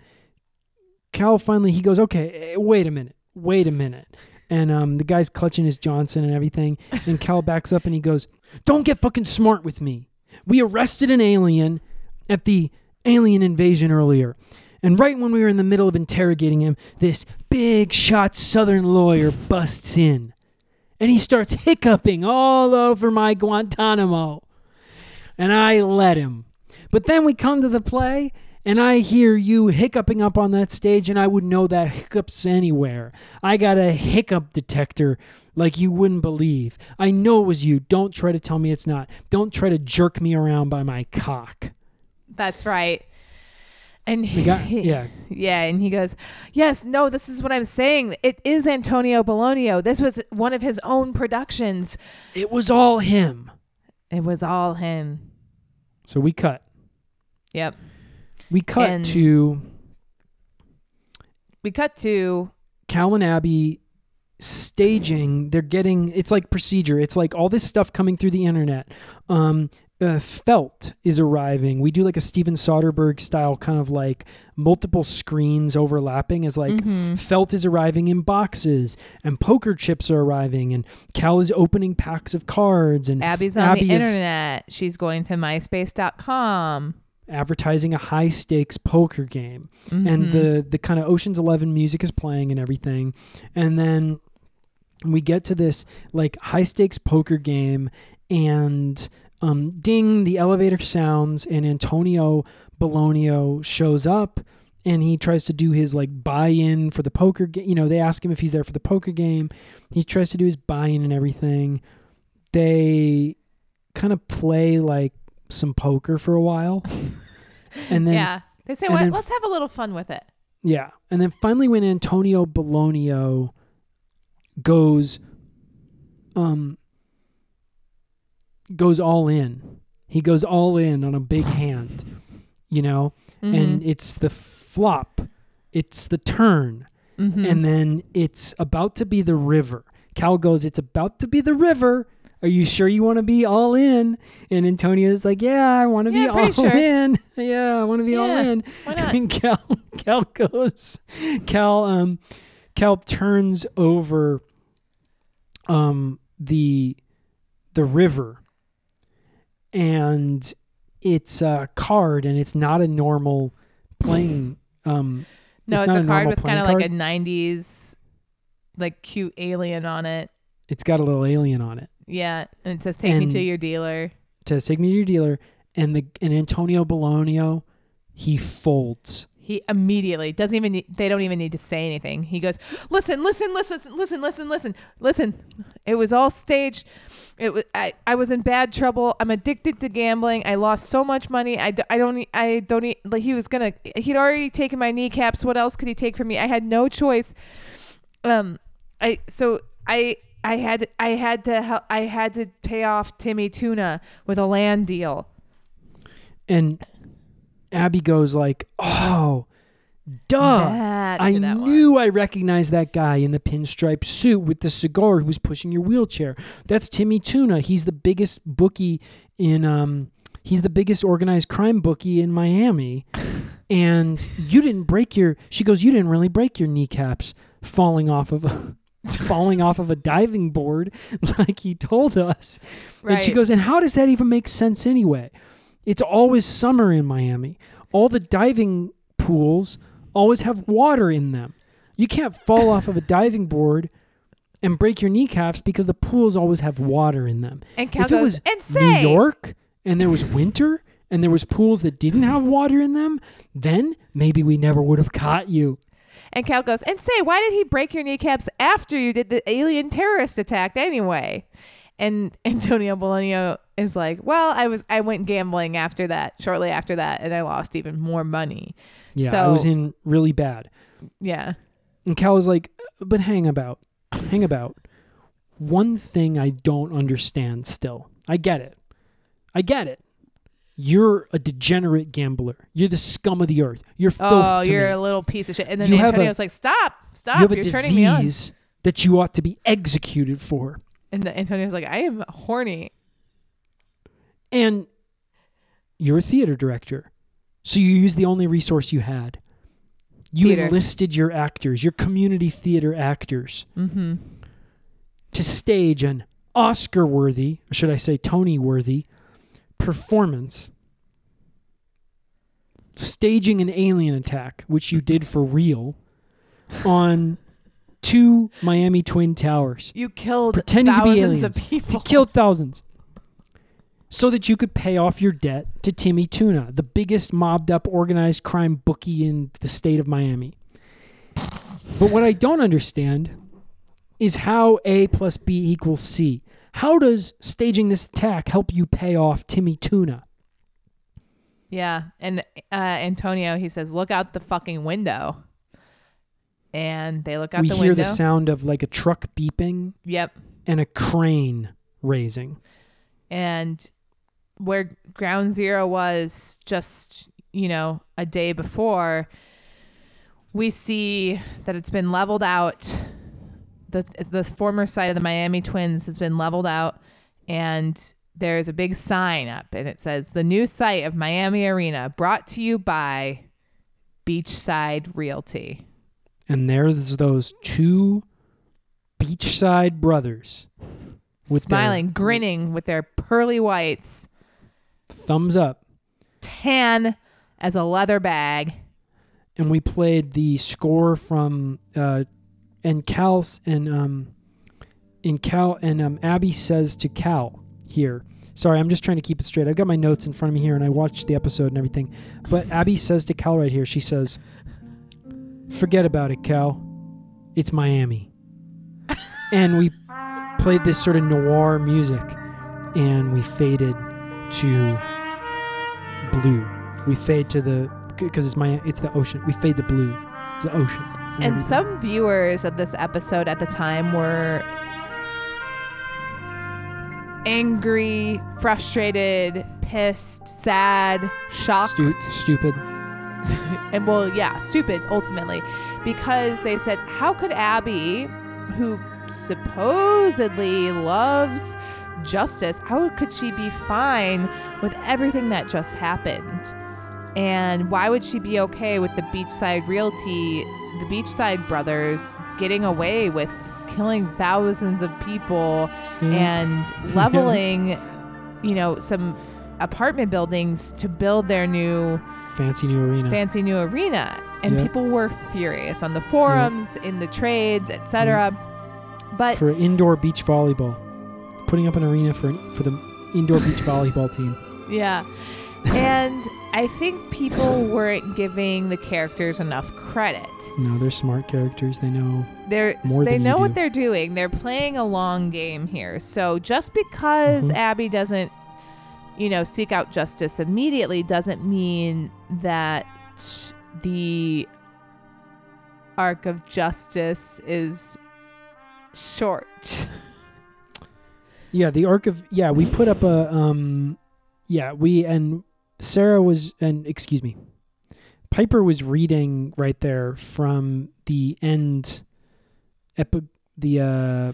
Cal finally he goes, Okay, eh, wait a minute, wait a minute. And um, the guy's clutching his Johnson and everything. And Cal backs up and he goes, Don't get fucking smart with me. We arrested an alien at the alien invasion earlier. And right when we were in the middle of interrogating him, this big shot southern lawyer busts in. And he starts hiccuping all over my Guantanamo. And I let him. But then we come to the play, and I hear you hiccuping up on that stage, and I would know that hiccups anywhere. I got a hiccup detector like you wouldn't believe. I know it was you. Don't try to tell me it's not. Don't try to jerk me around by my cock. That's right. And he, guy, yeah, yeah, and he goes, "Yes, no, this is what I'm saying. It is Antonio Bologna. This was one of his own productions. it was all him. It was all him." So we cut. Yep. We cut And- to We cut to Cal and Abby staging. They're getting it's like procedure. It's like all this stuff coming through the internet. Um, uh, Felt is arriving. We do like a Steven Soderbergh style kind of like multiple screens overlapping as like Mhm. Felt is arriving in boxes and poker chips are arriving and Cal is opening packs of cards and Abby's on Abby the internet. She's going to myspace.com. advertising a high stakes poker game. and Mhm. the the kind of Ocean's 11 music is playing and everything and then we get to this like high stakes poker game and um, ding the elevator sounds and Antonio Bologna shows up and he tries to do his like buy-in for the poker game you know they ask him if he's there for the poker game he tries to do his buy-in and everything they kind of play like some poker for a while and then yeah. They say, "What? then- Let's have a little fun with it." yeah. And then finally when Antonio Bologna goes um goes all in. He goes all in on a big hand, you know? And Mhm. it's the flop. It's the turn. Mhm. And then it's about to be the river. Cal goes, "It's about to be the river." Are you sure you want to be all in? And Antonio's like, "Yeah, I want to Yeah, be all sure. in. Yeah, I want to be all Yeah. in." Why not? And Cal, Cal goes, Cal, um, Cal turns over, um, the, the river, and it's a card, and it's not a normal playing. Um, no, it's it's, a a card with kind of like a '90s, like cute alien on it. it's got a little alien on it. Yeah, and it says, "Take me to your dealer." It says, "Take me to your dealer," and the and Antonio Bologna, he folds. He immediately doesn't even. Need, they don't even need to say anything. He goes, "Listen, listen, listen, listen, listen, listen, listen. It was all staged. It was. I, I was in bad trouble. I'm addicted to gambling. I lost so much money. I, don't. I don't. e- Like he was gonna. He'd already taken my kneecaps. What else could he take from me? I had no choice. Um, I so I." I had I had to help, I had to pay off Timmy Tuna with a land deal. And Abby goes like, "Oh, duh." That's I that was. knew I recognized that guy in the pinstripe suit with the cigar who was pushing your wheelchair. That's Timmy Tuna. He's the biggest bookie in um he's the biggest organized crime bookie in Miami. and you didn't break your she goes, You didn't really break your kneecaps falling off of a falling off of a diving board like he told us. And she Right. goes, And how does that even make sense anyway? It's always summer in Miami. All the diving pools always have water in them. You can't fall off of a diving board and break your kneecaps because the pools always have water in them. And Cal if it goes, was and say, New York and there was winter and there was pools that didn't have water in them, then maybe we never would have caught you. And Cal goes, and say, why did he break your kneecaps after you did the alien terrorist attack anyway? And Antonio Bologna is like, well, I was I went gambling after that, shortly after that, and I lost even more money. Yeah, I So- was in really bad. Yeah. And Cal was like, but hang about. Hang about. One thing I don't understand still. I get it. I get it. You're a degenerate gambler. You're the scum of the earth. You're oh, filth Oh, you're me. a little piece of shit. And then You have a- Antonio's like, stop, stop, you have a you're turning me on. disease that you ought to be executed for. And the, Antonio's like, I am horny. And you're a theater director. So you used the only resource you had. You Theater. enlisted your actors, your community theater actors, Mm-hmm. to stage an Oscar worthy, or should I say Tony worthy, performance. Staging an alien attack, which you did for real, on two Miami Twin Towers. You killed Pretending to be thousands aliens. of people. killed thousands so that you could pay off your debt to Timmy Tuna, the biggest mobbed up organized crime bookie in the state of Miami. But what I don't understand is how A plus B equals C. How does staging this attack help you pay off Timmy Tuna? Yeah, and uh, Antonio he says, "Look out the fucking window." And they look out we the hear the sound of like a truck beeping Yep. and a crane raising. And where ground zero was just you know, a day before, we see that it's been leveled out. The the former site of the Miami Twins has been leveled out and there's a big sign up and it says the new site of Miami Arena brought to you by Beachside Realty. And there's those two beachside brothers with Smiling, grinning with their pearly whites, thumbs up. tan as a leather bag. And we played the score from uh, and Cal's and um in Cal and um Abby says to Cal here. Sorry, I'm just trying to keep it straight. I've got my notes in front of me here and I watched the episode and everything. But Abby says to Cal right here, she says, Forget about it, Cal. It's Miami. and we played this sort of noir music and we faded to blue. We fade to the because it's my it's the ocean. We fade to blue. It's the ocean. And some viewers of this episode at the time were angry, frustrated, pissed, sad, shocked. Stu- stupid. and well, yeah, stupid ultimately, because they said, how could Abby, who supposedly loves justice, how could she be fine with everything that just happened? And why would she be okay with the Beachside Realty, the Beachside brothers getting away with killing thousands of people and leveling, you know, some apartment buildings to build their new fancy new arena. fancy new arena and Yeah. people were furious on the forums in the trades etc but for indoor beach volleyball. Putting up an arena for for the indoor beach volleyball team. yeah and i think people weren't giving the characters enough credit No, they're smart characters. They know. they're they know what do. they're doing they're playing a long game here so just because Mhm. abby doesn't you know seek out justice immediately doesn't mean that the arc of justice is short Yeah, the arc of yeah, we put up a um yeah, we and Sarah was and excuse me. Piper was reading right there from the end epi- the uh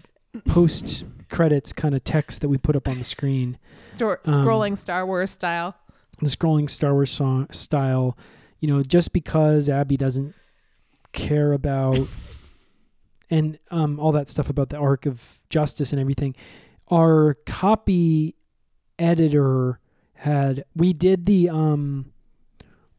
post credits kind of text that we put up on the screen. Stor- Um, scrolling Star Wars style. the scrolling Star Wars song style, you know, just because Abby doesn't care about and um, all that stuff about the arc of justice and everything, our copy editor had we did the um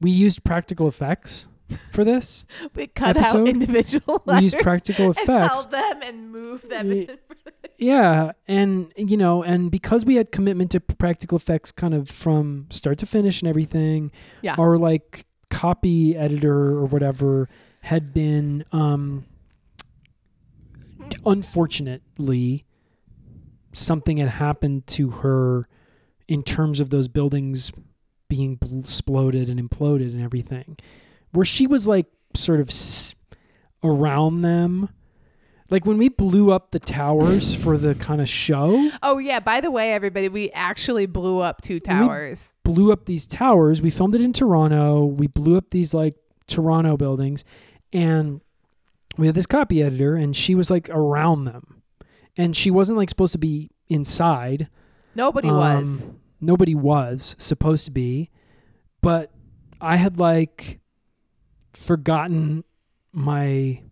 we used practical effects for this. We cut episode, out individual we used practical and effects. held them and moved them. In. Yeah, and you know, and because we had commitment to practical effects kind of from start to finish and everything, Yeah. our like copy editor or whatever had been um unfortunately something had happened to her in terms of those buildings being bl- exploded and imploded and everything where she was like sort of s- around them like when we blew up the towers for the kind of show Oh yeah. By the way, everybody, we actually blew up two towers. blew up these towers. We filmed it in Toronto. We blew up these like Toronto buildings and we had this copy editor and she was like around them. And she wasn't like supposed to be inside. Nobody Um, was. Nobody was supposed to be. But I had like forgotten my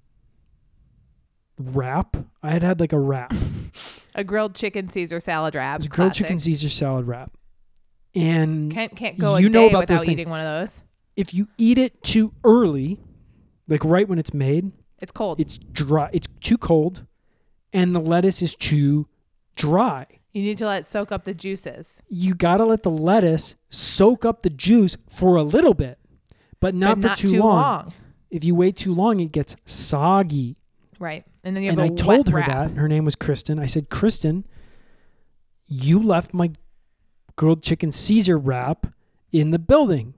wrap. I had had like a wrap. A grilled chicken Caesar salad wrap. It was a grilled chicken. Caesar salad wrap. And Can't can't go a You know about without those things. eating one of those. if you eat it too early, like right when it's made, It's cold. it's dry. It's too cold, and the lettuce is too dry. you need to let it soak up the juices. You gotta let the lettuce soak up the juice for a little bit, but not but for not too, too long. long. If you wait too long, it gets soggy. Right. And then you have a little. And a I told her wrap. that. Her name was Kristen. I said, Kristen, you left my grilled chicken Caesar wrap in the building.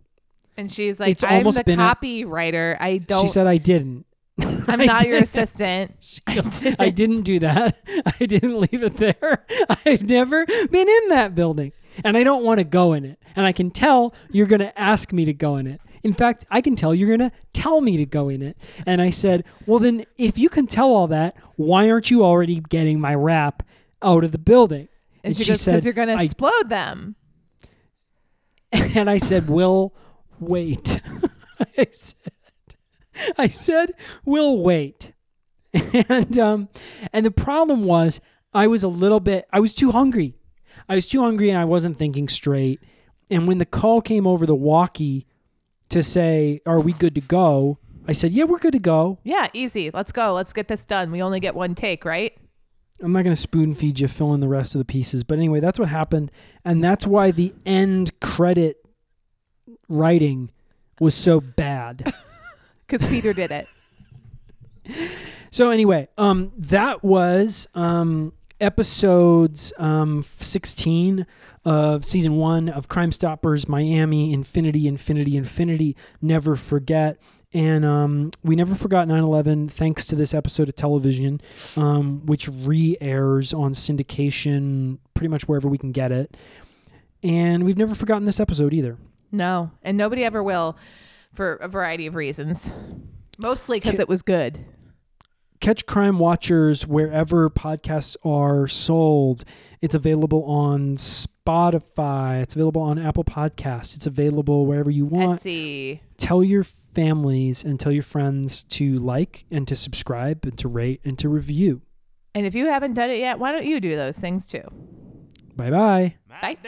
And she's like, It's I'm almost the been a- copywriter. I don't She said I didn't. I'm not your assistant. Goes, I didn't do that. I didn't leave it there. I've never been in that building. and I don't want to go in it. And I can tell you're going to ask me to go in it. In fact, I can tell you're going to tell me to go in it. And I said, Well, then, if you can tell all that, why aren't you already getting my wrap out of the building? And, she, goes, because you're going to explode them. And I said, We'll wait. I said, I said, We'll wait. And um, and the problem was I was a little bit I was too hungry. I was too hungry and I wasn't thinking straight. And when the call came over the walkie to say, Are we good to go? I said, Yeah, we're good to go. Yeah, easy. Let's go. Let's get this done. We only get one take, right? I'm not going to spoon feed you, fill in the rest of the pieces. But anyway, that's what happened. And that's why the end credit writing was so bad. Because Peter did it. so anyway, um, that was um, episodes um, 16 of season one of Crimestoppers Miami, Infinity, Infinity, Infinity, Never Forget. And um, we never forgot 9 11 thanks to this episode of television, um, which re airs on syndication pretty much wherever we can get it. And we've never forgotten this episode either. No, and nobody ever will for a variety of reasons. Mostly because it was good. Catch Crime Watchers wherever podcasts are sold. It's available on Spotify. It's available on Apple Podcasts. It's available wherever you want. Etsy. Tell your families and tell your friends to like and to subscribe and to rate and to review. And if you haven't done it yet, why don't you do those things too? Bye bye. Bye.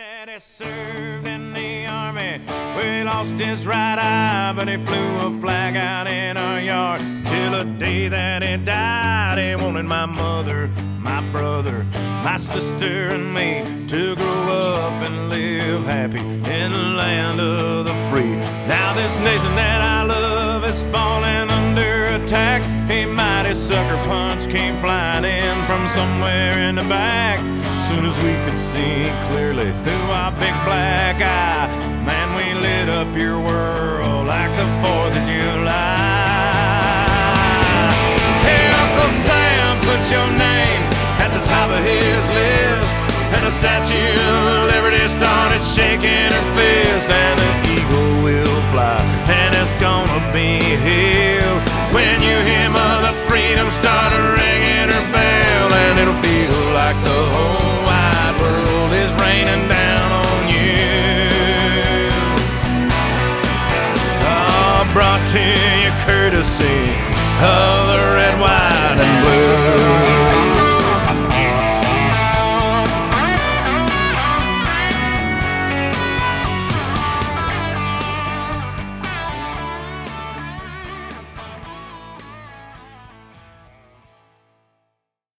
We lost his right eye, but he flew a flag out in our yard. Till the day that he died, he wanted my mother, my brother, my sister, and me to grow up and live happy in the land of the free. Now this nation that I love is falling under attack. A mighty sucker punch came flying in from somewhere in the back. Soon as we could see clearly through our big black eye, lit up your world like the 4th of July. Hey, Uncle Sam, put your name at the top of his list. And the Statue of Liberty started shaking her fist. And the eagle will fly, and it's gonna be here. When you hear Mother Freedom start ringing her bell, and it'll feel like the whole wide world is raining down on brought to you courtesy of the red, white, and blue.